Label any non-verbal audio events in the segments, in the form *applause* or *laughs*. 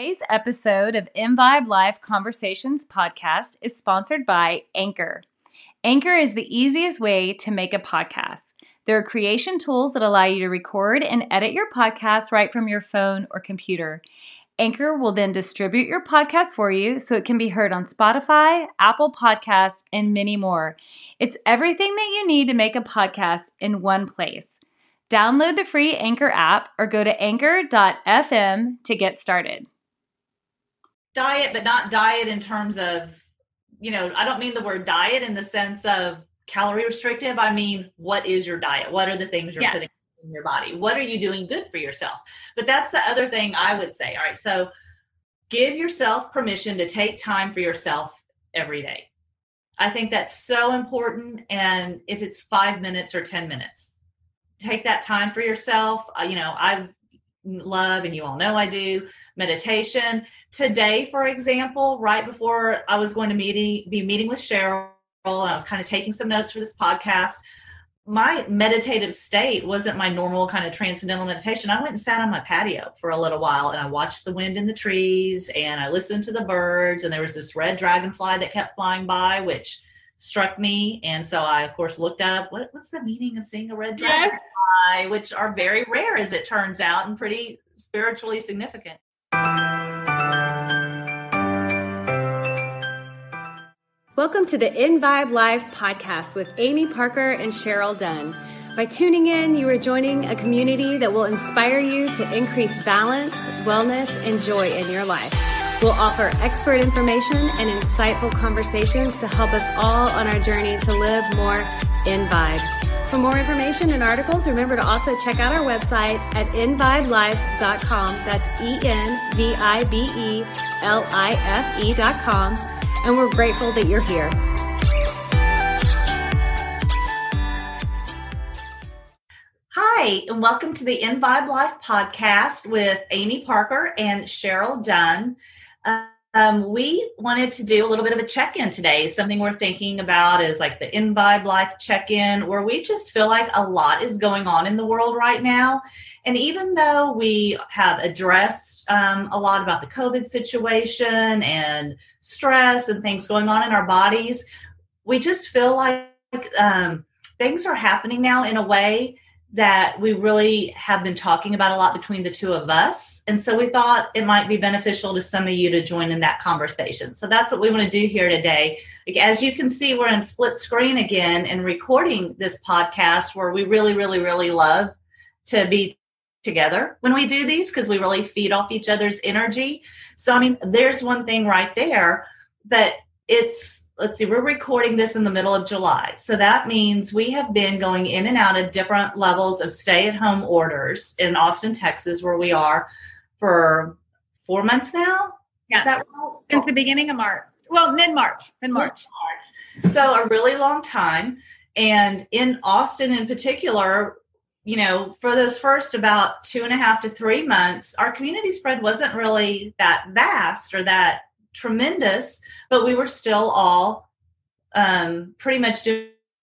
Today's episode of InVibe Life Conversations podcast is sponsored by Anchor. Anchor is the easiest way to make a podcast. There are creation tools that allow you to record and edit your podcast right from your phone or computer. Anchor will then distribute your podcast for you so it can be heard on Spotify, Apple Podcasts, and many more. It's everything that you need to make a podcast in one place. Download the free Anchor app or go to anchor.fm to get started diet, but not diet in terms of, you know, I don't mean the word diet in the sense of calorie restrictive. I mean, what is your diet? What are the things you're yeah. putting in your body? What are you doing good for yourself? But that's the other thing I would say. All right. So give yourself permission to take time for yourself every day. I think that's so important. And if it's five minutes or 10 minutes, take that time for yourself. Uh, you know, I love, and you all know I do, meditation. Today, for example, right before I was going to meeting, be meeting with Cheryl, and I was kind of taking some notes for this podcast. My meditative state wasn't my normal kind of transcendental meditation. I went and sat on my patio for a little while and I watched the wind in the trees and I listened to the birds. And there was this red dragonfly that kept flying by, which struck me. And so I, of course, looked up what, what's the meaning of seeing a red dragonfly, which are very rare, as it turns out, and pretty spiritually significant. Welcome to the InVibe Life podcast with Amy Parker and Cheryl Dunn. By tuning in, you are joining a community that will inspire you to increase balance, wellness, and joy in your life. We'll offer expert information and insightful conversations to help us all on our journey to live more in vibe. For more information and articles, remember to also check out our website at envibelife.com. That's E N V I B E L I F E.com. And we're grateful that you're here. Hi, and welcome to the InVibe Life podcast with Amy Parker and Cheryl Dunn. Uh, Um, we wanted to do a little bit of a check in today. Something we're thinking about is like the in InVibe Life check in, where we just feel like a lot is going on in the world right now. And even though we have addressed um, a lot about the COVID situation and stress and things going on in our bodies, we just feel like um, things are happening now in a way that we really have been talking about a lot between the two of us. And so we thought it might be beneficial to some of you to join in that conversation. So that's what we want to do here today. As you can see, we're in split screen again and recording this podcast where we really, really, really love to be together when we do these because we really feed off each other's energy. So, I mean, there's one thing right there, but it's let's see, we're recording this in the middle of July. So that means we have been going in and out of different levels of stay at home orders in Austin, Texas, where we are for four months now. Yeah. Is that right? Since the beginning of March. Well, mid March. Mid March. So a really long time. And in Austin in particular, you know, for those first about two and a half to three months, our community spread wasn't really that vast or that tremendous, but we were still all um, pretty much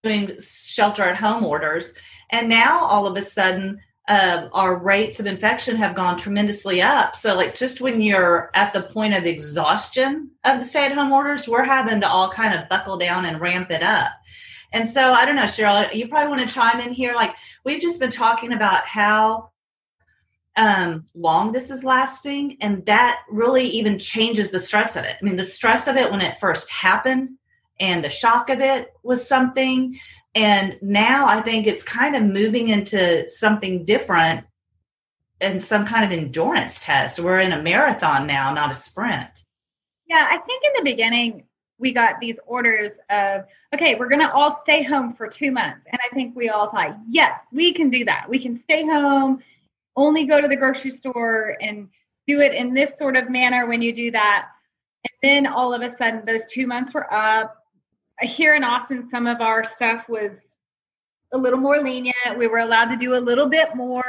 doing shelter at home orders. And now all of a sudden, uh, our rates of infection have gone tremendously up. So, like, just when you're at the point of exhaustion of the stay at home orders, we're having to all kind of buckle down and ramp it up. And so, I don't know, Cheryl, you probably want to chime in here. Like, we've just been talking about how um, long this is lasting. And that really even changes the stress of it. I mean, the stress of it when it first happened and the shock of it was something. And now I think it's kind of moving into something different and some kind of endurance test. We're in a marathon now, not a sprint. Yeah, I think in the beginning, we got these orders of, okay, we're going to all stay home for two months. And I think we all thought, yes, we can do that. We can stay home only go to the grocery store and do it in this sort of manner when you do that. And then all of a sudden, those two months were up. Here in Austin, some of our stuff was a little more lenient. We were allowed to do a little bit more.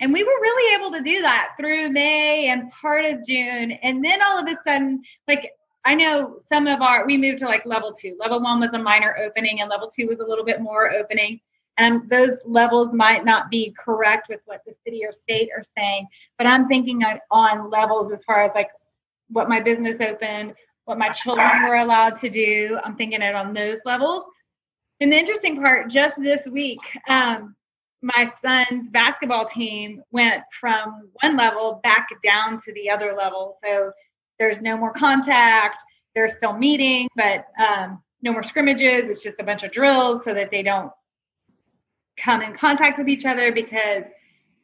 And we were really able to do that through May and part of June. And then all of a sudden, like I know some of our, we moved to like level two. Level one was a minor opening, and level two was a little bit more opening and those levels might not be correct with what the city or state are saying but i'm thinking on, on levels as far as like what my business opened, what my children were allowed to do. I'm thinking it on those levels. And the interesting part, just this week, um, my son's basketball team went from one level back down to the other level. So there's no more contact. They're still meeting, but um, no more scrimmages. It's just a bunch of drills so that they don't come in contact with each other because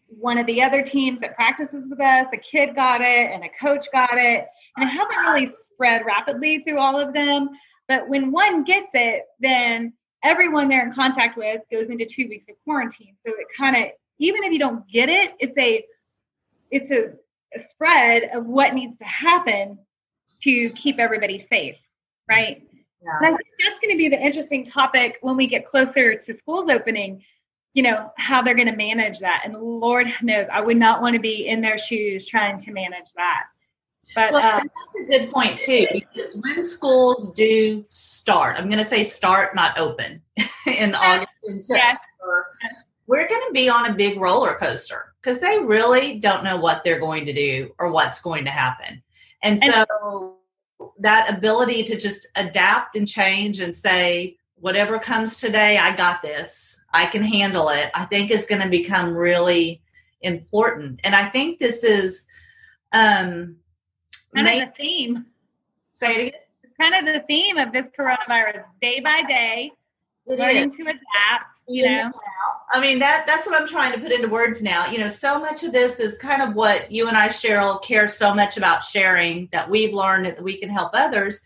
one of the other teams that practices with us, a kid got it and a coach got it. And it hasn't really spread rapidly through all of them. But when one gets it, then everyone they're in contact with goes into two weeks of quarantine. So it kind of, even if you don't get it, it's a, it's a, a spread of what needs to happen to keep everybody safe, right? Yeah. And I think that's going to be the interesting topic when we get closer to schools opening. You know how they're going to manage that, and Lord knows I would not want to be in their shoes trying to manage that. But well, uh, that's a good point too, because when schools do start, I'm going to say start, not open, *laughs* in August and September, we're going to be on a big roller coaster because they really don't know what they're going to do or what's going to happen, and so and, that ability to just adapt and change and say whatever comes today, I got this, I can handle it. I think is going to become really important, and I think this is. Um, kind of the theme. Say it again. It's kind of the theme of this coronavirus, day by day, it learning is. to adapt. You know? I mean that that's what I'm trying to put into words now. You know, so much of this is kind of what you and I, Cheryl, care so much about sharing that we've learned that we can help others.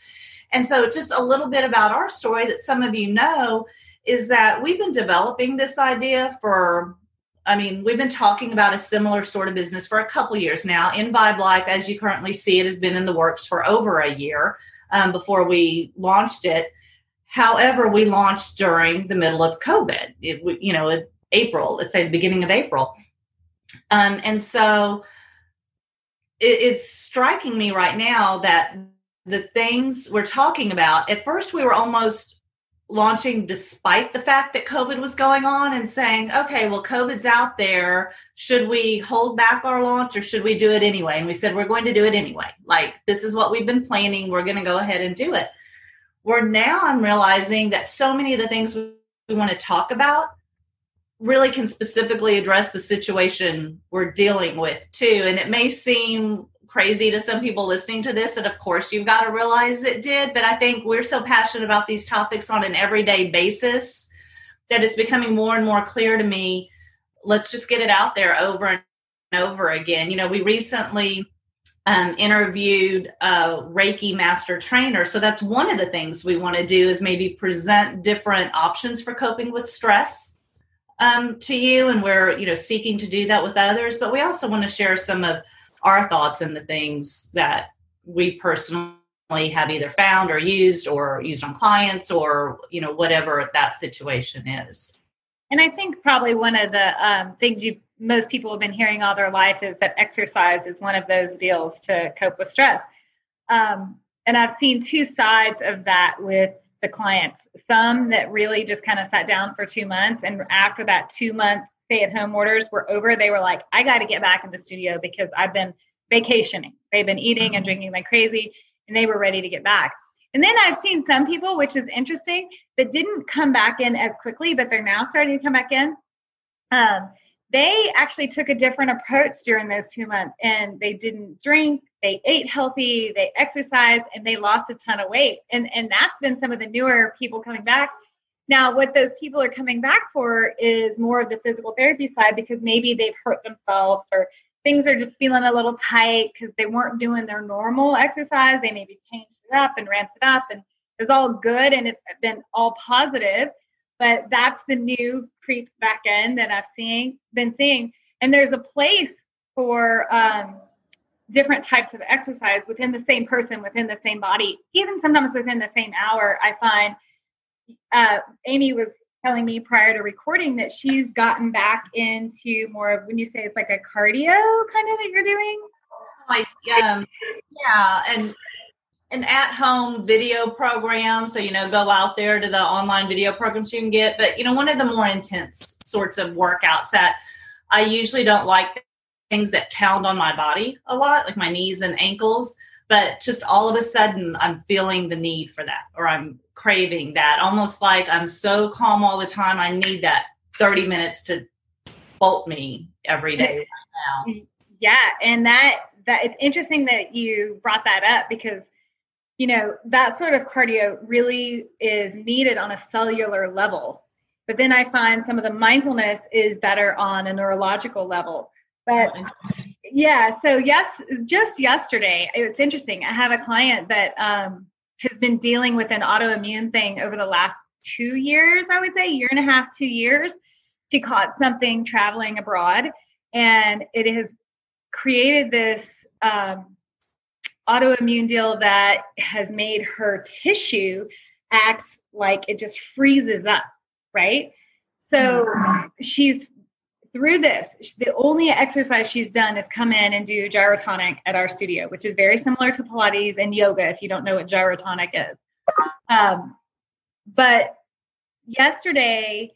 And so just a little bit about our story that some of you know is that we've been developing this idea for I mean, we've been talking about a similar sort of business for a couple years now. In Vibe Life, as you currently see, it has been in the works for over a year um, before we launched it. However, we launched during the middle of COVID. It, you know, April, let's say the beginning of April, um, and so it, it's striking me right now that the things we're talking about. At first, we were almost launching despite the fact that COVID was going on and saying, okay, well, COVID's out there. Should we hold back our launch or should we do it anyway? And we said, we're going to do it anyway. Like, this is what we've been planning. We're going to go ahead and do it. Where now I'm realizing that so many of the things we want to talk about really can specifically address the situation we're dealing with too. And it may seem crazy to some people listening to this that of course you've got to realize it did but i think we're so passionate about these topics on an everyday basis that it's becoming more and more clear to me let's just get it out there over and over again. You know we recently um, interviewed a reiki master trainer so that's one of the things we want to do is maybe present different options for coping with stress um, to you and we're you know seeking to do that with others but we also want to share some of our thoughts and the things that we personally have either found or used or used on clients or you know whatever that situation is. And i think probably one of the um, things you most people have been hearing all their life is that exercise is one of those deals to cope with stress. Um, and i've seen two sides of that with the clients. Some that really just kind of sat down for two months and after that two month stay at home orders were over, they were like, I got to get back in the studio because I've been vacationing. They've been eating and mm-hmm. drinking like crazy, and they were ready to get back. And then I've seen some people, which is interesting, that didn't come back in as quickly, but they're now starting to come back in. Um, they actually took a different approach during those two months and they didn't drink, they ate healthy, they exercised, and they lost a ton of weight. And, and that's been some of the newer people coming back now, what those people are coming back for is more of the physical therapy side because maybe they've hurt themselves or things are just feeling a little tight because they weren't doing their normal exercise. They maybe changed it up and ramped it up, and it's all good and it's been all positive. But that's the new creep back end that I've seen been seeing. And there's a place for um, different types of exercise within the same person, within the same body, even sometimes within the same hour. I find uh, Amy was telling me prior to recording that she's gotten back into more of when you say it's like a cardio kind of that you're doing. Like um, yeah, and an at-home video program. So you know, go out there to the online video programs you can get. But you know, one of the more intense sorts of workouts that I usually don't like things that pound on my body a lot, like my knees and ankles. But just all of a sudden I'm feeling the need for that or I'm craving that almost like I'm so calm all the time. I need that 30 minutes to bolt me every day right now. Mm-hmm. Yeah. And that, that it's interesting that you brought that up because you know that sort of cardio really is needed on a cellular level but then i find some of the mindfulness is better on a neurological level but oh, yeah so yes just yesterday it's interesting i have a client that um, has been dealing with an autoimmune thing over the last two years i would say year and a half two years she caught something traveling abroad and it has created this um, autoimmune deal that has made her tissue acts like it just freezes up, right? So mm-hmm. she's through this, the only exercise she's done is come in and do gyrotonic at our studio, which is very similar to Pilates and yoga if you don't know what gyrotonic is. Um, but yesterday,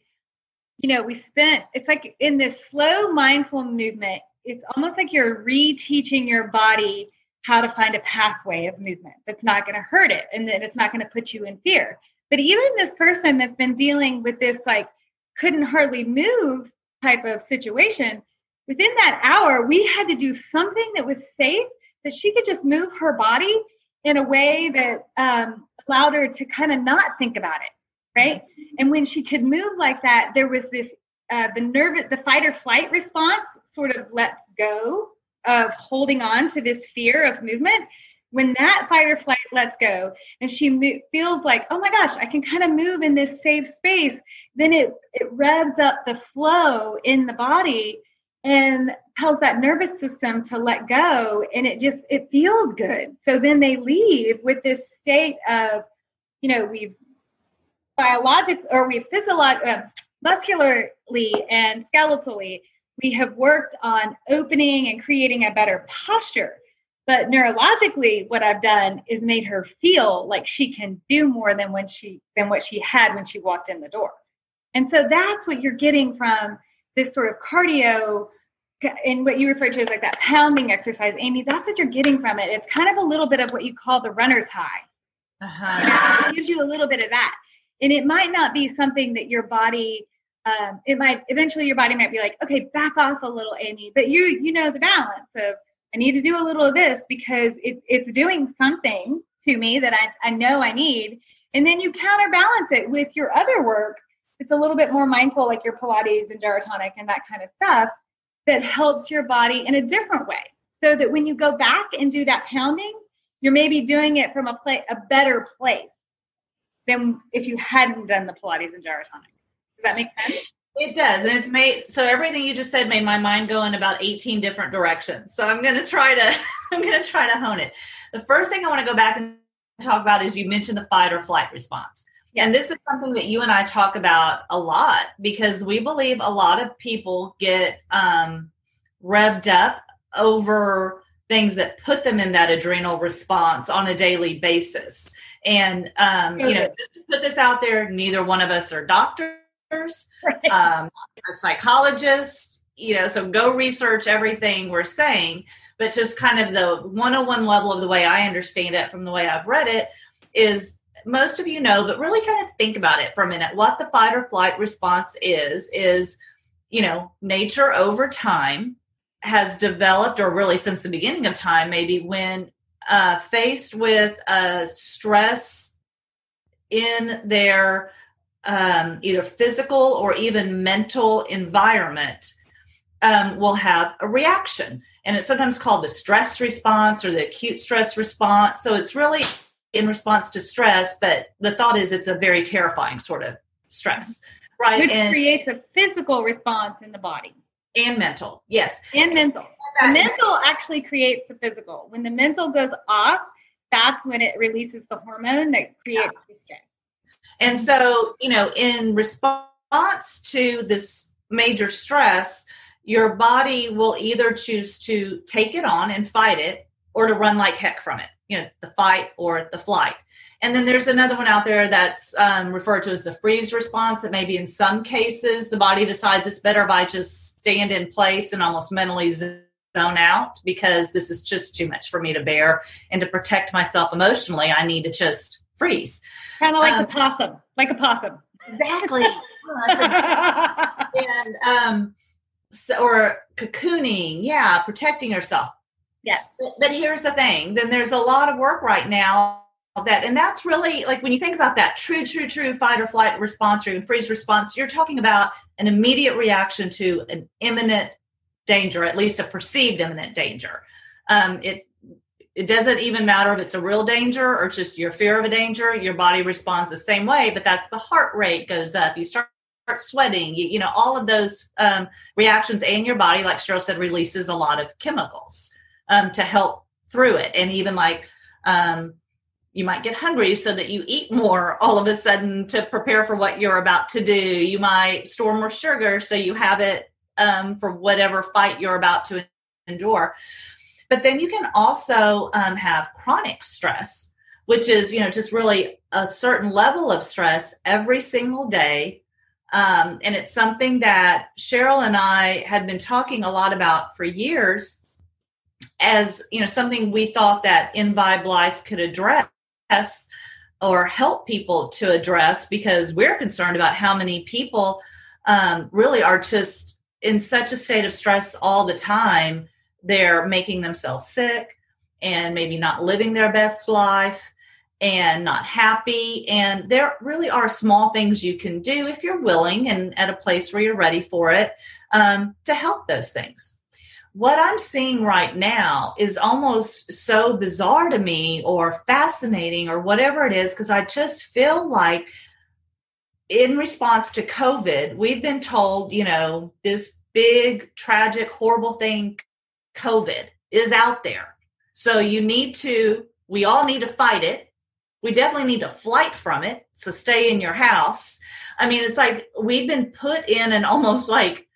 you know, we spent, it's like in this slow, mindful movement, it's almost like you're reteaching your body how to find a pathway of movement that's not going to hurt it and that it's not going to put you in fear. But even this person that's been dealing with this, like, couldn't hardly move type of situation, within that hour, we had to do something that was safe that she could just move her body in a way that um, allowed her to kind of not think about it. Right. And when she could move like that, there was this uh, the nervous, the fight or flight response sort of lets go of holding on to this fear of movement when that fight or flight lets go and she mo- feels like oh my gosh i can kind of move in this safe space then it it revs up the flow in the body and tells that nervous system to let go and it just it feels good so then they leave with this state of you know we've biologically or we've physiologically uh, muscularly and skeletally we have worked on opening and creating a better posture. But neurologically, what I've done is made her feel like she can do more than when she than what she had when she walked in the door. And so that's what you're getting from this sort of cardio and what you refer to as like that pounding exercise, Amy, that's what you're getting from it. It's kind of a little bit of what you call the runner's high. Uh-huh. It gives you a little bit of that. And it might not be something that your body um, it might eventually your body might be like, okay, back off a little, Amy. But you you know the balance of I need to do a little of this because it, it's doing something to me that I, I know I need. And then you counterbalance it with your other work. It's a little bit more mindful, like your Pilates and gyrotonic and that kind of stuff that helps your body in a different way. So that when you go back and do that pounding, you're maybe doing it from a play a better place than if you hadn't done the Pilates and gyrotonic. Does that make sense? It does. And it's made so everything you just said made my mind go in about 18 different directions. So I'm gonna try to *laughs* I'm gonna try to hone it. The first thing I want to go back and talk about is you mentioned the fight or flight response. And this is something that you and I talk about a lot because we believe a lot of people get um, revved up over things that put them in that adrenal response on a daily basis. And, um, you know, just to put this out there, neither one of us are doctors right. um, a psychologist, you know, so go research everything we're saying. But just kind of the 101 level of the way I understand it from the way I've read it is most of you know, but really kind of think about it for a minute. What the fight or flight response is, is, you know, nature over time has developed, or really since the beginning of time, maybe when uh, faced with a stress in their um, either physical or even mental environment um, will have a reaction. And it's sometimes called the stress response or the acute stress response. So it's really in response to stress, but the thought is it's a very terrifying sort of stress, right? Which and, creates a physical response in the body. And mental, yes. And mental. The mental actually creates the physical. When the mental goes off, that's when it releases the hormone that creates yeah. the stress. And so, you know, in response to this major stress, your body will either choose to take it on and fight it or to run like heck from it, you know, the fight or the flight. And then there's another one out there that's um, referred to as the freeze response that maybe in some cases the body decides it's better if I just stand in place and almost mentally zone out because this is just too much for me to bear. And to protect myself emotionally, I need to just freeze. Kind of like um, a possum, like a possum. Exactly. *laughs* oh, a, and um, so, or cocooning, yeah, protecting yourself. Yes. But, but here's the thing. Then there's a lot of work right now that and that's really like when you think about that true true true fight or flight response or even freeze response you're talking about an immediate reaction to an imminent danger at least a perceived imminent danger um, it it doesn't even matter if it's a real danger or just your fear of a danger your body responds the same way but that's the heart rate goes up. You start sweating you, you know all of those um, reactions and your body like cheryl said releases a lot of chemicals um, to help through it. And even like um, you might get hungry so that you eat more all of a sudden to prepare for what you're about to do. You might store more sugar so you have it um, for whatever fight you're about to endure but then you can also um, have chronic stress, which is, you know, just really a certain level of stress every single day. Um, and it's something that Cheryl and I had been talking a lot about for years as, you know, something we thought that InVibe Life could address or help people to address because we're concerned about how many people um, really are just in such a state of stress all the time they're making themselves sick and maybe not living their best life and not happy. And there really are small things you can do if you're willing and at a place where you're ready for it um, to help those things. What I'm seeing right now is almost so bizarre to me or fascinating or whatever it is, because I just feel like in response to COVID, we've been told, you know, this big, tragic, horrible thing COVID is out there. So you need to, we all need to fight it. We definitely need to flight from it. So stay in your house. I mean, it's like we've been put in an almost like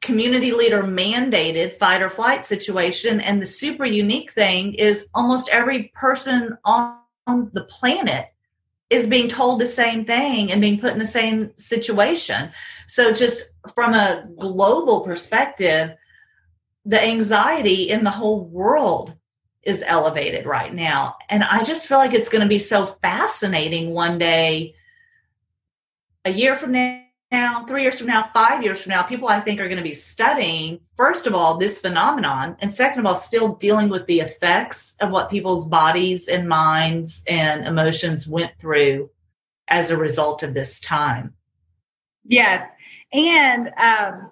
community leader mandated fight or flight situation. And the super unique thing is almost every person on the planet is being told the same thing and being put in the same situation. So, just from a global perspective, the anxiety in the whole world is elevated right now. And I just feel like it's going to be so fascinating one day, a year from now, three years from now, five years from now, people I think are going to be studying, first of all, this phenomenon, and second of all, still dealing with the effects of what people's bodies and minds and emotions went through as a result of this time. Yes. And um,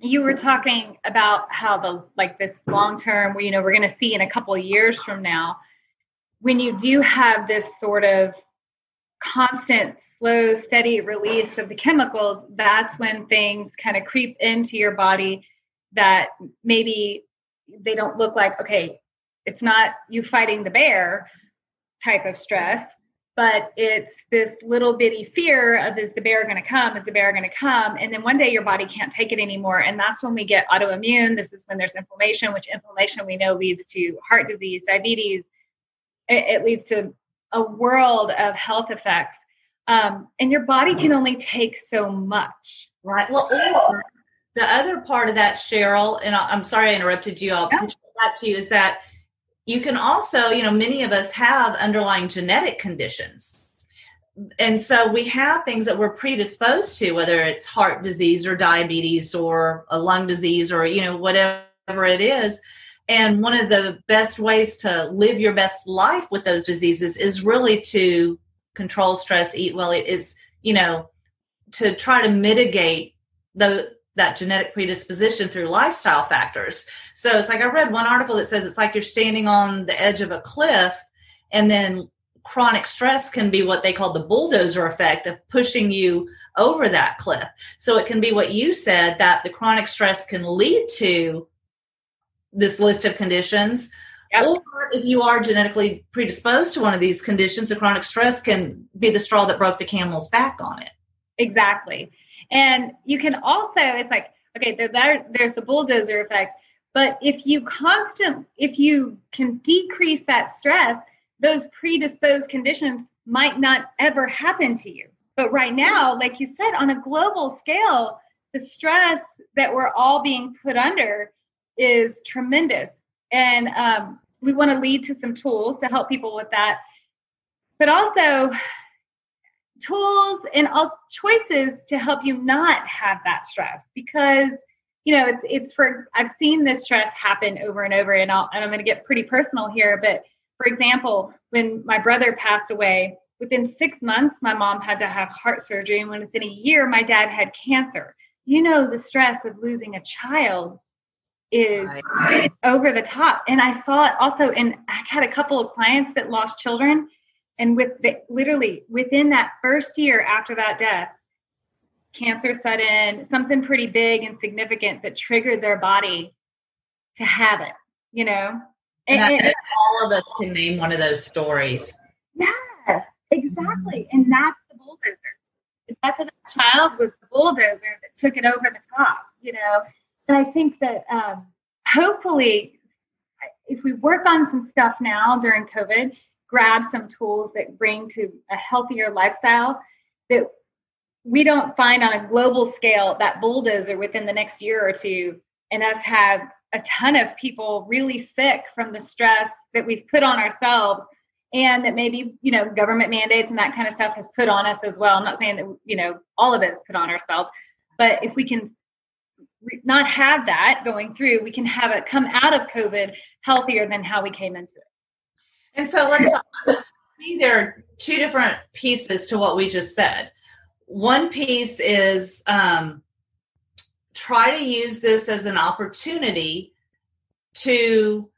you were talking about how the like this long term you know we're going to see in a couple of years from now when you do have this sort of constant slow steady release of the chemicals that's when things kind of creep into your body that maybe they don't look like okay it's not you fighting the bear type of stress but it's this little bitty fear of is the bear going to come? Is the bear going to come? And then one day your body can't take it anymore. And that's when we get autoimmune. This is when there's inflammation which inflammation we know leads to heart disease diabetes. It, it leads to a world of health effects. Um, and your body can only take so much. Right. Well or the other part of that cheryl and i'm sorry i interrupted you. I'll yeah. pitch that to you is that you can also, you know, many of us have underlying genetic conditions. And so we have things that we're predisposed to, whether it's heart disease or diabetes or a lung disease or, you know, whatever it is. And one of the best ways to live your best life with those diseases is really to control stress, eat well. It is, you know, to try to mitigate the that genetic predisposition through lifestyle factors. So it's like I read one article that says it's like you're standing on the edge of a cliff and then chronic stress can be what they call the bulldozer effect of pushing you over that cliff. So it can be what you said that the chronic stress can lead to this list of conditions. Yep. Or if you are genetically predisposed to one of these conditions, the chronic stress can be the straw that broke the camel's back on it. Exactly. And you can also, it's like, okay, there, there's the bulldozer effect. But if you constant, if you can decrease that stress, those predisposed conditions might not ever happen to you. But right now, like you said, on a global scale, the stress that we're all being put under is tremendous. And um, we want to lead to some tools to help people with that. But also, tools and all choices to help you not have that stress because you know it's it's for i've seen this stress happen over and over and, I'll, and i'm going to get pretty personal here but for example when my brother passed away within six months my mom had to have heart surgery and within a year my dad had cancer. You know the stress of losing a child is over the top. And i saw it also and i had a couple of clients that lost children and with the, literally within that first year after that death, cancer set in, something pretty big and significant that triggered their body to have it, you know? And, and, and all of us can name one of those stories. Yes, exactly. And that's the bulldozer. The death of that child was the bulldozer that took it over the top, you know? And I think that um, hopefully, if we work on some stuff now during COVID, grab some tools that bring to a healthier lifestyle that we don't find on a global scale that bulldozer within the next year or two. And us have a ton of people really sick from the stress that we've put on ourselves and that maybe you know government mandates and that kind of stuff has put on us as well. I'm not saying that you know all of it's put on ourselves but if we can not have that going through we can have it come out of covid healthier than how we came into it and so let's talk about this. me, there are two different pieces to what we just said. One piece is um, try to use this as an opportunity to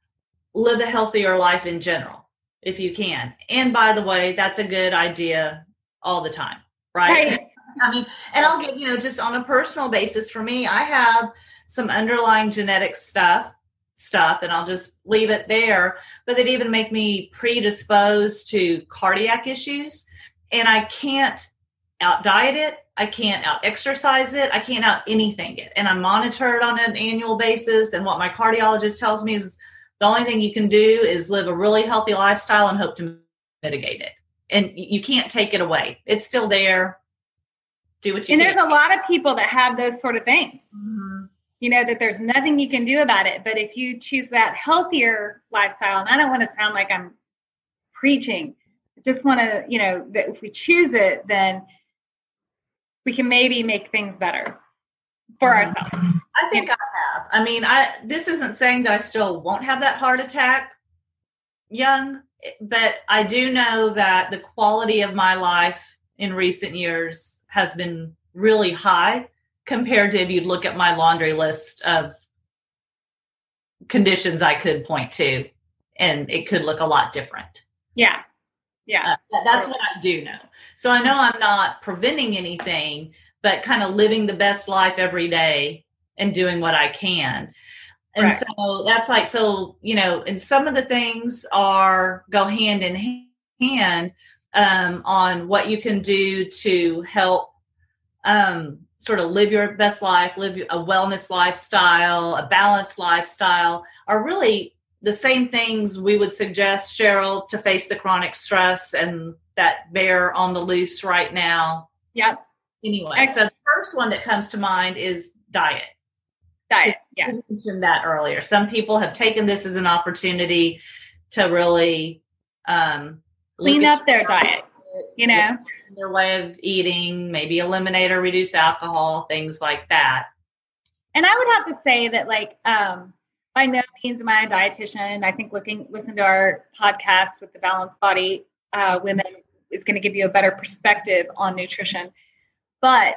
live a healthier life in general, if you can. And by the way, that's a good idea all the time, right? right. *laughs* I mean, and I'll give, you know, just on a personal basis for me, I have some underlying genetic stuff stuff and I'll just leave it there. But they even make me predisposed to cardiac issues. And I can't out diet it. I can't out exercise it. I can't out anything it. And I'm monitored on an annual basis. And what my cardiologist tells me is the only thing you can do is live a really healthy lifestyle and hope to mitigate it. And you can't take it away. It's still there. Do what you And can. there's a lot of people that have those sort of things. Mm-hmm you know that there's nothing you can do about it. But if you choose that healthier lifestyle and i don't want to sound like i'm preaching I just want to you know that if we choose it then we can maybe make things better for mm-hmm. ourselves. I think i have. I mean i this isn't saying that i still won't have that heart attack young but i do know that the quality of my life in recent years has been really high compared to if you'd look at my laundry list of conditions I could point to, and it could look a lot different. Yeah. Yeah. Uh, that's what I do know. So I know I'm not preventing anything, but kind of living the best life every day and doing what I can. And right. so that's like, so, you know, and some of the things are go hand in hand um, on what you can do to help um, sort of live your best life, live a wellness lifestyle, a balanced lifestyle are really the same things we would suggest Cheryl to face the chronic stress and that bear on the loose right now. Yep. Anyway, Excellent. so the first one that comes to mind is diet. Diet. Yeah. You mentioned that earlier. Some people have taken this as an opportunity to really um, clean up their diet. You know, their way of eating, maybe eliminate or reduce alcohol, things like that. And I would have to say that, like, um, by no means am I a dietitian. I think looking listen to our podcast with the Balanced Body uh, Women is going to give you a better perspective on nutrition. But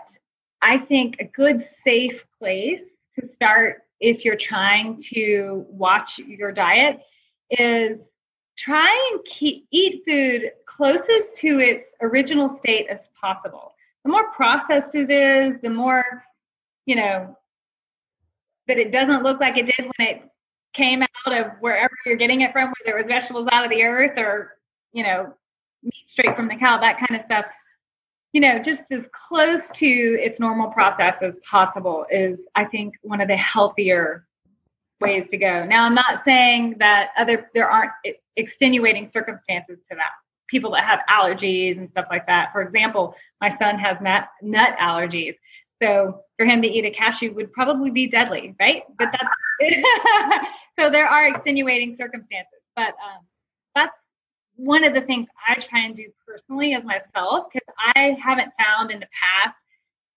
I think a good, safe place to start if you're trying to watch your diet is try and keep eat food closest to its original state as possible. The more processed it is, the more, you know, that it doesn't look like it did when it came out of wherever you're getting it from, whether it was vegetables out of the earth or, you know, meat straight from the cow, that kind of stuff. You know, just as close to its normal process as possible is, I think, one of the healthier ways to go. Now, I'm not saying that other there aren't extenuating circumstances to that. People that have allergies and stuff like that. For example, my son has nut nut allergies. So for him to eat a cashew would probably be deadly, right? But that's *laughs* so there are extenuating circumstances. But um, that's one of the things I try and do personally as myself because I haven't found in the past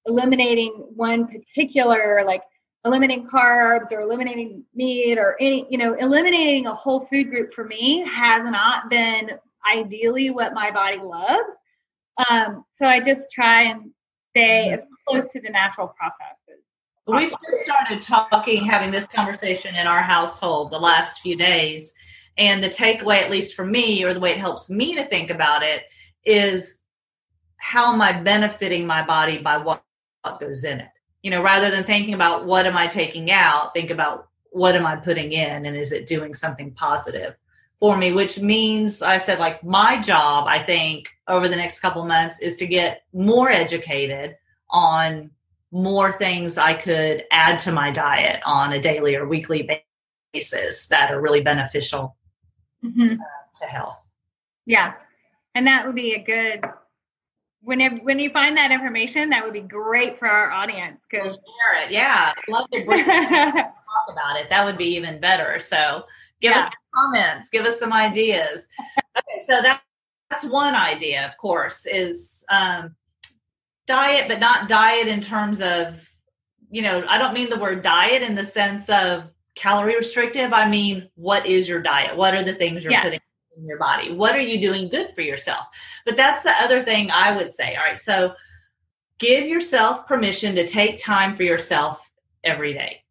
eliminating one particular like eliminating carbs or eliminating meat or any you know eliminating a whole food group for me has not been ideally what my body loves. Um, so i just try and stay as close to the natural processes. We've just started talking having this conversation in our household the last few days. And the takeaway at least for me or the way it helps me to think about it is how am i benefiting my body by what, what goes in it you know rather than thinking about what am i taking out think about what am i putting in and is it doing something positive for me? Which means i said like my job i think over the next couple months is to get more educated on more things i could add to my diet on a daily or weekly basis that are really beneficial mm-hmm. uh, to health. Yeah. And that would be a good whenever when you find that information, that would be great for our audience. Because we'll share it, yeah, I'd love to bring *laughs* talk about it. That would be even better. So give yeah. us comments, give us some ideas. okay, so that that's one idea, of course, is um, diet, but not diet in terms of you know. I don't mean the word diet in the sense of calorie restrictive. I mean, what is your diet? What are the things you're yeah. putting in your body? What are you doing good for yourself? But that's the other thing I would say. All right. So give yourself permission to take time for yourself every day.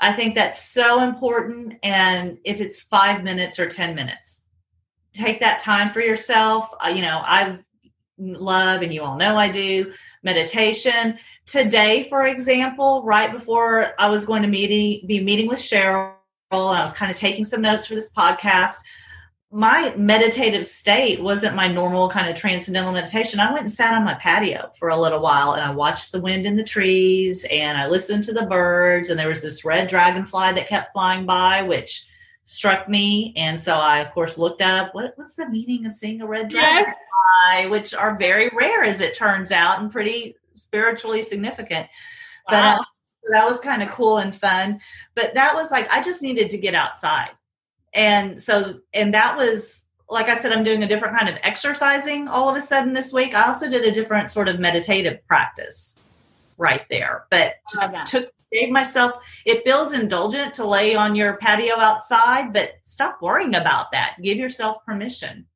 I think that's so important. And if it's five minutes or 10 minutes, take that time for yourself. Uh, you know, I love, and you all know I do, meditation. Today, for example, right before I was going to meeting, be meeting with Cheryl, and I was kind of taking some notes for this podcast, my meditative state wasn't my normal kind of transcendental meditation. I went and sat on my patio for a little while and I watched the wind in the trees and I listened to the birds. And there was this red dragonfly that kept flying by, which struck me. And so I, of course, looked up what, what's the meaning of seeing a red dragonfly, yes. which are very rare as it turns out and pretty spiritually significant. Wow. But uh, that was kind of cool and fun. But that was like, I just needed to get outside and so and that was like i said i'm doing a different kind of exercising all of a sudden this week. I also did a different sort of meditative practice right there but just took gave myself it feels indulgent to lay on your patio outside but stop worrying about that. Give yourself permission.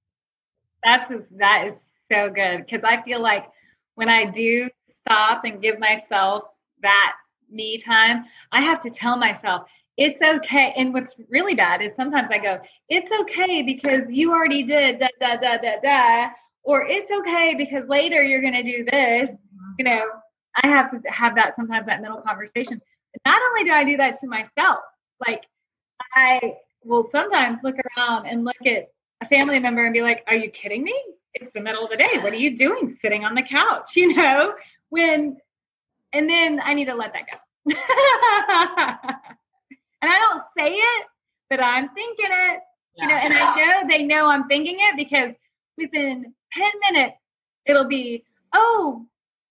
That's that is so good because i feel like when i do stop and give myself that me time i have to tell myself it's okay. And what's really bad is sometimes I go, it's okay because you already did da da da da da, or it's okay because later you're going to do this. Mm-hmm. You know, I have to have that sometimes that middle conversation. Not only do I do that to myself, like I will sometimes look around and look at a family member and be like, are you kidding me? It's the middle of the day. What are you doing sitting on the couch? *laughs* You know, when, and then I need to let that go. *laughs* And I don't say it, but I'm thinking it. Yeah. You know, and I know they know I'm thinking it because within 10 minutes, it'll be, oh,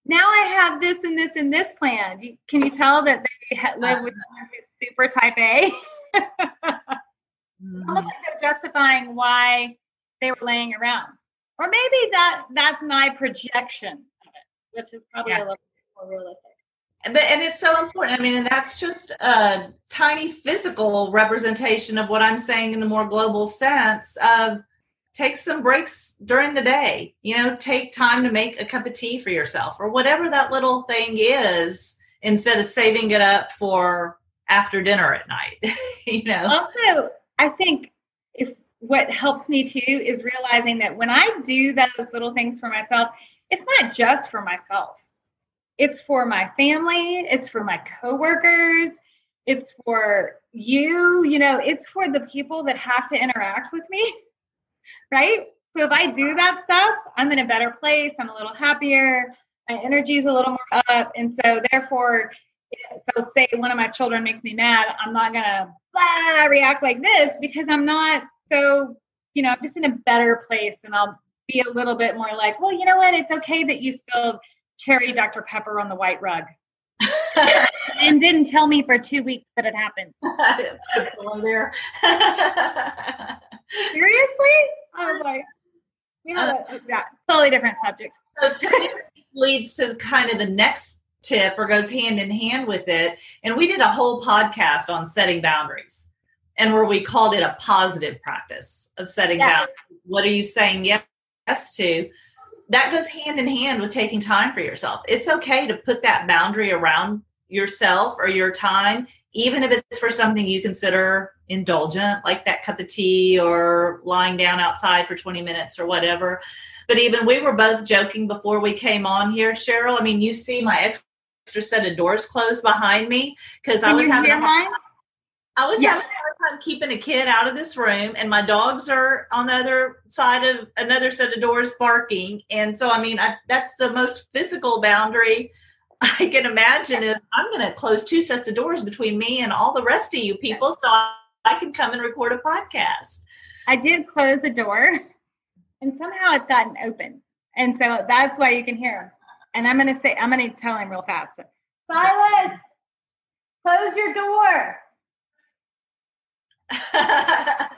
now I have this and this and this planned. Can you tell that they live with super type A? *laughs* mm-hmm. Almost like they're justifying why they were laying around. Or maybe that that's my projection of it, which is probably yeah. a little bit more realistic but and it's so important. I mean and that's just a tiny physical representation of what i'm saying in the more global sense of take some breaks during the day you know take time to make a cup of tea for yourself or whatever that little thing is instead of saving it up for after dinner at night *laughs* you know? Also i think if what helps me too is realizing that when i do those little things for myself it's not just for myself it's for my family, it's for my coworkers, it's for you, you know, it's for the people that have to interact with me. *laughs* Right? So if I do that stuff, I'm in a better place, I'm a little happier, my energy is a little more up. And so therefore, so say one of my children makes me mad, I'm not gonna blah, react like this because I'm not so, you know, I'm just in a better place and I'll be a little bit more like, well, you know what, it's okay that you spilled cherry Dr. Pepper on the white rug. *laughs* and didn't tell me for two weeks that it happened. *laughs* there. *laughs* Seriously? I was like, you know, uh, yeah, totally different subject. So leads to kind of the next tip or goes hand in hand with it. And we did a whole podcast on setting boundaries and where we called it a positive practice of setting yeah. boundaries. What are you saying yes to? That goes hand in hand with taking time for yourself. It's okay to put that boundary around yourself or your time, even if it's for something you consider indulgent, like that cup of tea or lying down outside for 20 minutes or whatever. But even we were both joking before we came on here, Cheryl. I mean, you see my extra set of doors closed behind me because I was having a hard, I was having a hard time keeping a kid out of this room, and my dogs are on the other side of another set of doors barking. And so, I mean, I, that's the most physical boundary *laughs* I can imagine is I'm going to close two sets of doors between me and all the rest of you people, so I, I can come and record a podcast. I did close the door, and somehow it's gotten open, and so that's why you can hear him. And I'm going to say, I'm going to tell him real fast. Silas, close your door. *laughs* that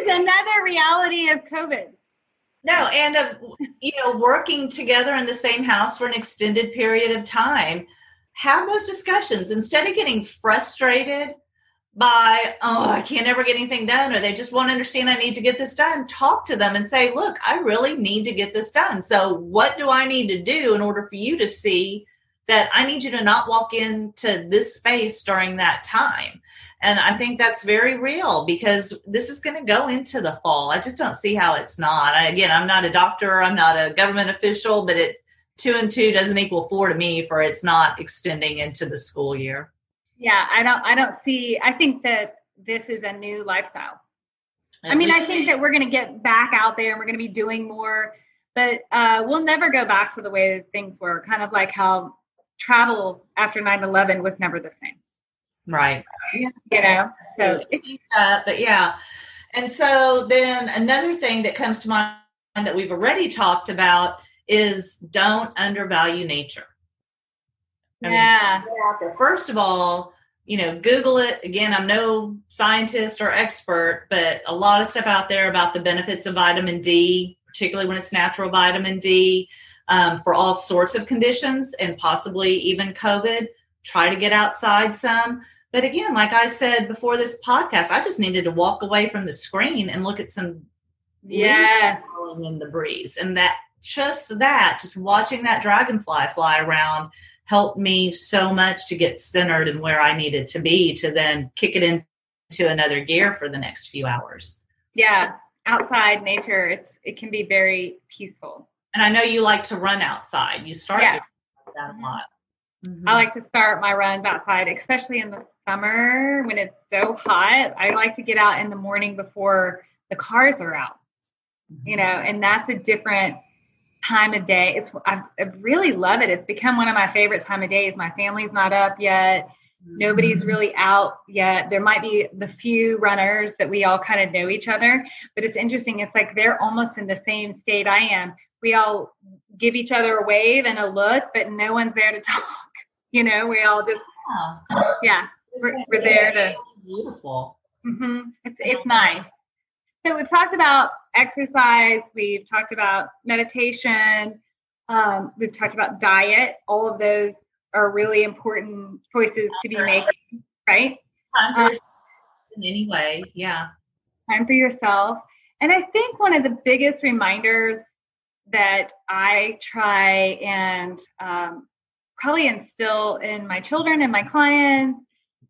is another reality of COVID. No, and of you know, working together in the same house for an extended period of time, have those discussions. Instead of getting frustrated by oh i can't ever get anything done or they just won't understand i need to get this done talk to them and say look i really need to get this done. So what do i need to do in order for you to see that i need you to not walk into this space during that time and i think that's very real because this is going to go into the fall. I just don't see how it's not. I, again i'm not a doctor i'm not a government official but it two and two doesn't equal four to me for it's not extending into the school year. Yeah i don't i don't see i think that this is a new lifestyle. I mean i think that we're going to get back out there and we're going to be doing more but uh, we'll never go back to the way things were kind of like how travel after 9-11 was never the same right you know so uh, but yeah and so then another thing that comes to mind that we've already talked about is don't undervalue nature I yeah. Mean, out there. First of all, you know, Google it. Again, I'm no scientist or expert, but a lot of stuff out there about the benefits of vitamin D, particularly when it's natural vitamin D, um, for all sorts of conditions and possibly even COVID. Try to get outside some. But again, like I said before this podcast, I just needed to walk away from the screen and look at some yeah in the breeze, and that just that, just watching that dragonfly fly around helped me so much to get centered and where I needed to be to then kick it into another gear for the next few hours. Yeah, outside nature, it's it can be very peaceful. And I know you like to run outside. You start yeah. that a lot. Mm-hmm. I like to start my runs outside, especially in the summer when it's so hot. I like to get out in the morning before the cars are out. Mm-hmm. You know, and that's a different time of day. It's I, I really love it. It's become one of my favorite time of days. My family's not up yet. Nobody's mm-hmm. really out yet. There might be the few runners that we all kind of know each other, but it's interesting. It's like they're almost in the same state I am. We all give each other a wave and a look, but no one's there to *laughs* talk. You know, we all just, yeah, yeah we're, we're, there to. Beautiful. Mm-hmm. It's it's nice. So we've talked about exercise, we've talked about meditation, um, we've talked about diet. All of those are really important choices to be making, right? Time for um, in any way, yeah. Time for yourself. And I think one of the biggest reminders that I try and um, probably instill in my children and my clients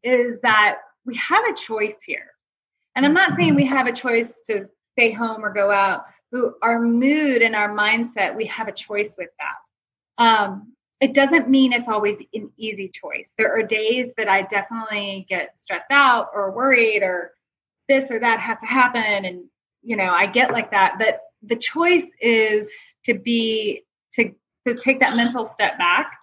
is that we have a choice here. And I'm not saying we have a choice to stay home or go out. But our mood and our mindset, we have a choice with that. Um, it doesn't mean it's always an easy choice. There are days that I definitely get stressed out or worried or this or that has to happen. And, you know, I get like that. But the choice is to be, to, to take that mental step back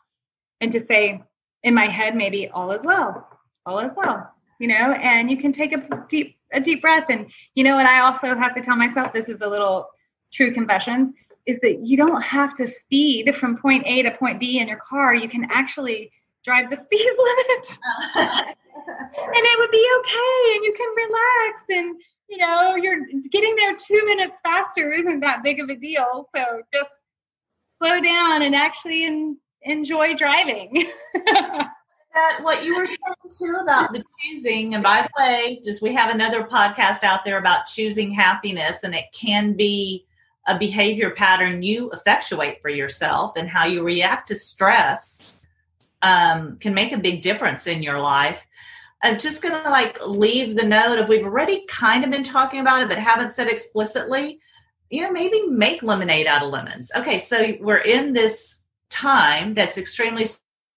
and to say, in my head, maybe all is well, all is well, you know, and you can take a deep a deep breath. And you know what I also have to tell myself this is a little true confession is that you don't have to speed from point A to point B in your car. You can actually drive the speed *laughs* limit. and it would be okay and you can relax and you know, you're getting there two minutes faster isn't that big of a deal. So just slow down and actually in, enjoy driving. *laughs* that what you were saying too about the choosing, and by the way, just we have another podcast out there about choosing happiness, and it can be a behavior pattern you effectuate for yourself and how you react to stress um, can make a big difference in your life. I'm just going to like leave the note of we've already kind of been talking about it, but haven't said explicitly. You know, maybe make lemonade out of lemons. Okay, so we're in this time that's extremely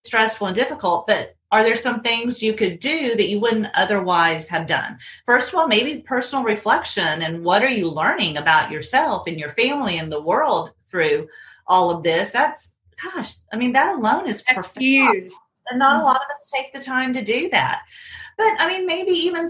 stressful and difficult, but are there some things you could do that you wouldn't otherwise have done? First of all, maybe personal reflection and what are you learning about yourself and your family and the world through all of this? That's gosh, I mean, that alone is huge. And not a mm-hmm. lot of us take the time to do that. But I mean, maybe even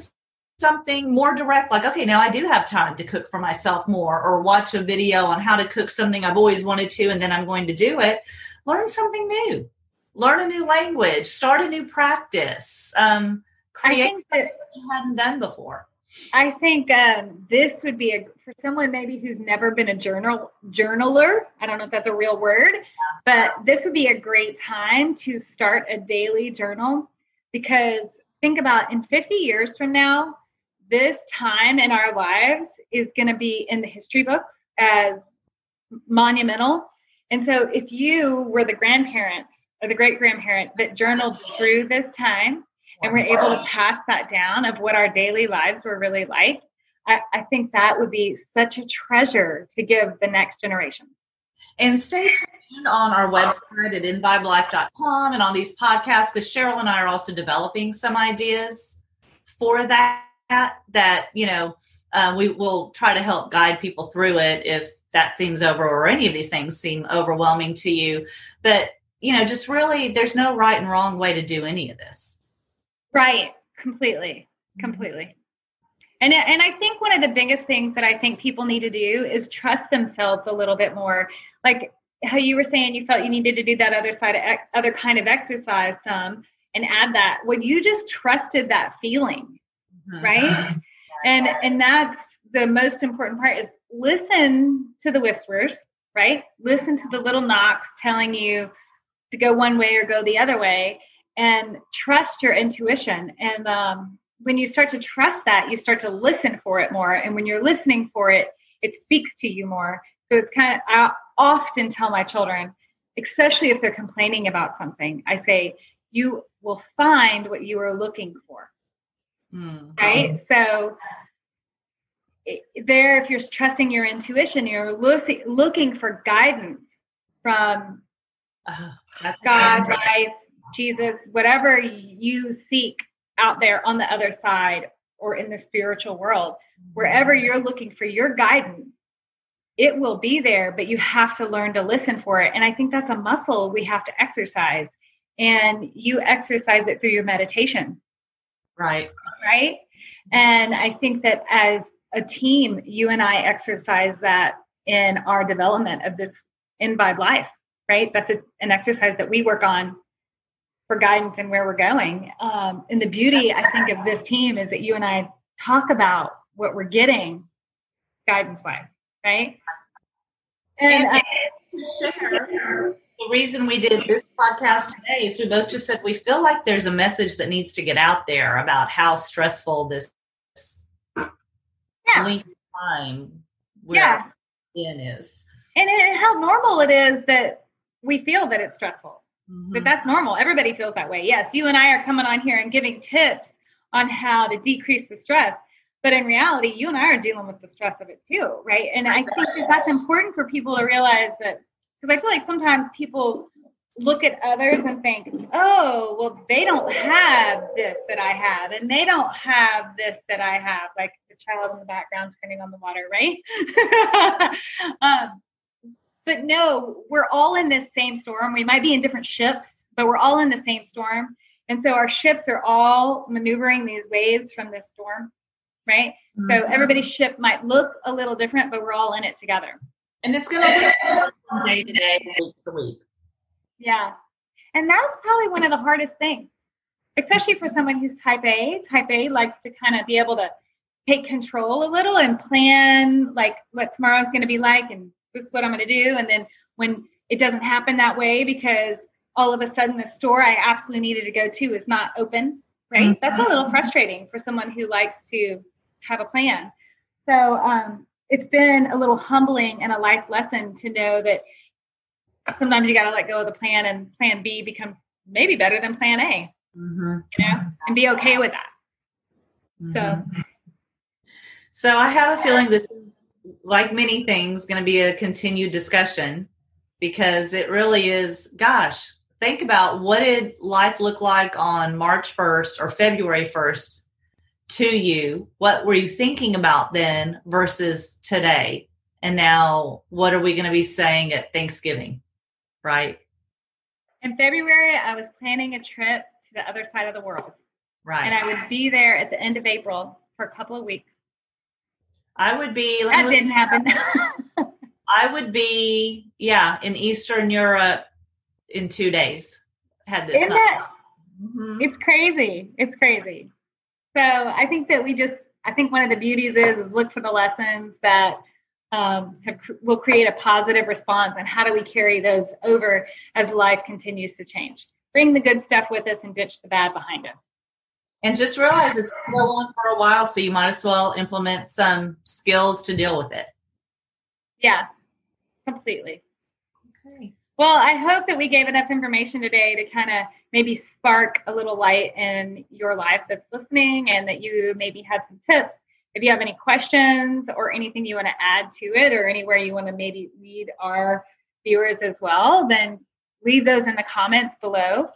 something more direct, like, okay, now I do have time to cook for myself more, or watch a video on how to cook something I've always wanted to, and then I'm going to do it. Learn something new, learn a new language, start a new practice, um, create something that you hadn't done before. I think um, this would be a for someone maybe who's never been a journal journaler. I don't know if that's a real word, but this would be a great time to start a daily journal because think about in 50 years from now, this time in our lives is going to be in the history books as monumental. And so if you were the grandparents or the great grandparent that journaled through this time and we're able to pass that down of what our daily lives were really like, I, I think that would be such a treasure to give the next generation. And stay tuned on our website at invibelife.com and on these podcasts because Cheryl and I are also developing some ideas for that. That, you know, uh, we will try to help guide people through it if that seems over or any of these things seem overwhelming to you. But, you know, just really, there's no right and wrong way to do any of this. Right. Completely. Completely. And, and I think one of the biggest things that I think people need to do is trust themselves a little bit more. Like how you were saying, you felt you needed to do that other side of other kind of exercise some and add that. When you just trusted that feeling, mm-hmm. right? And and that's the most important part is listen to the whispers, right? Listen to the little knocks telling you to go one way or go the other way, and trust your intuition. And um, when you start to trust that, you start to listen for it more. And when you're listening for it, it speaks to you more. So it's kind of, I often tell my children, especially if they're complaining about something, I say, you will find what you are looking for. Mm-hmm. Right. So there, if you're trusting your intuition, you're looking for guidance from uh, God, life, Jesus, whatever you seek out there on the other side or in the spiritual world, wherever you're looking for your guidance, it will be there, but you have to learn to listen for it. And I think that's a muscle we have to exercise. And you exercise it through your meditation. Right. Right. And I think that as a team, you and I exercise that in our development of this InVibe Life, right? That's a, an exercise that we work on for guidance and where we're going. Um, and the beauty, I think, of this team is that you and I talk about what we're getting guidance wise, right? And, and to share, the reason we did this podcast today is we both just said we feel like there's a message that needs to get out there about how stressful this yeah. length time yeah. in is. And, and how normal it is that we feel that it's stressful Mm-hmm. But that's normal. Everybody feels that way. Yes, you and I are coming on here and giving tips on how to decrease the stress. But in reality, you and I are dealing with the stress of it too, right? And I think that that's important for people to realize that because I feel like sometimes people look at others and think, oh, well, they don't have this that I have, and they don't have this that I have, like the child in the background turning on the water, right? *laughs* um, but no, we're all in this same storm. We might be in different ships, but we're all in the same storm. And so our ships are all maneuvering these waves from this storm, right? Mm-hmm. So everybody's ship might look a little different, but we're all in it together. And it's going to look day to day, week to week. Yeah. And that's probably one of the hardest things, especially for someone who's type A. Type A likes to kind of be able to take control a little and plan like what tomorrow's going to be like and this is what I'm going to do. And then when it doesn't happen that way because all of a sudden the store I absolutely needed to go to is not open, right? Mm-hmm. That's a little frustrating for someone who likes to have a plan. So um, it's been a little humbling and a life lesson to know that sometimes you got to let go of the plan and plan B becomes maybe better than plan A, mm-hmm. you know, and be okay with that. Mm-hmm. So, so I have a feeling this, like many things, going to be a continued discussion because it really is. Gosh, think about what did life look like on March first or February first to you? What were you thinking about then versus today? And now, what are we going to be saying at Thanksgiving? Right. In February, I was planning a trip to the other side of the world. Right. And I would be there at the end of April for a couple of weeks. I would be. That didn't happen. *laughs* I would be, yeah, in Eastern Europe in two days. Had this. Isn't that, mm-hmm. It's crazy. It's crazy. So I think that we just, I think one of the beauties is, is look for the lessons that um, have, will create a positive response and how do we carry those over as life continues to change. Bring the good stuff with us and ditch the bad behind us. And just realize it's going to go on for a while so you might as well implement some skills to deal with it. Yeah completely. Okay. Well i hope that we gave enough information today to kind of maybe spark a little light in your life that's listening and that you maybe had some tips if you have any questions or anything you want to add to it or anywhere you want to maybe lead our viewers as well, then leave those in the comments below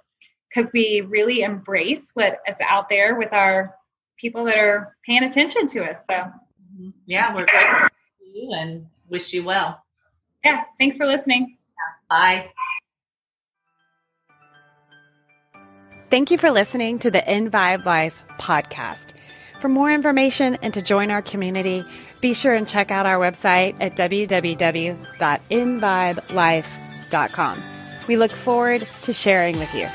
because we really embrace what is out there with our people that are paying attention to us. So, mm-hmm. yeah, we're grateful to you and wish you well. Yeah, thanks for listening. Bye. Thank you for listening to the InVibe Life podcast. For more information and to join our community, be sure and check out our website at www.invibelife.com. We look forward to sharing with you.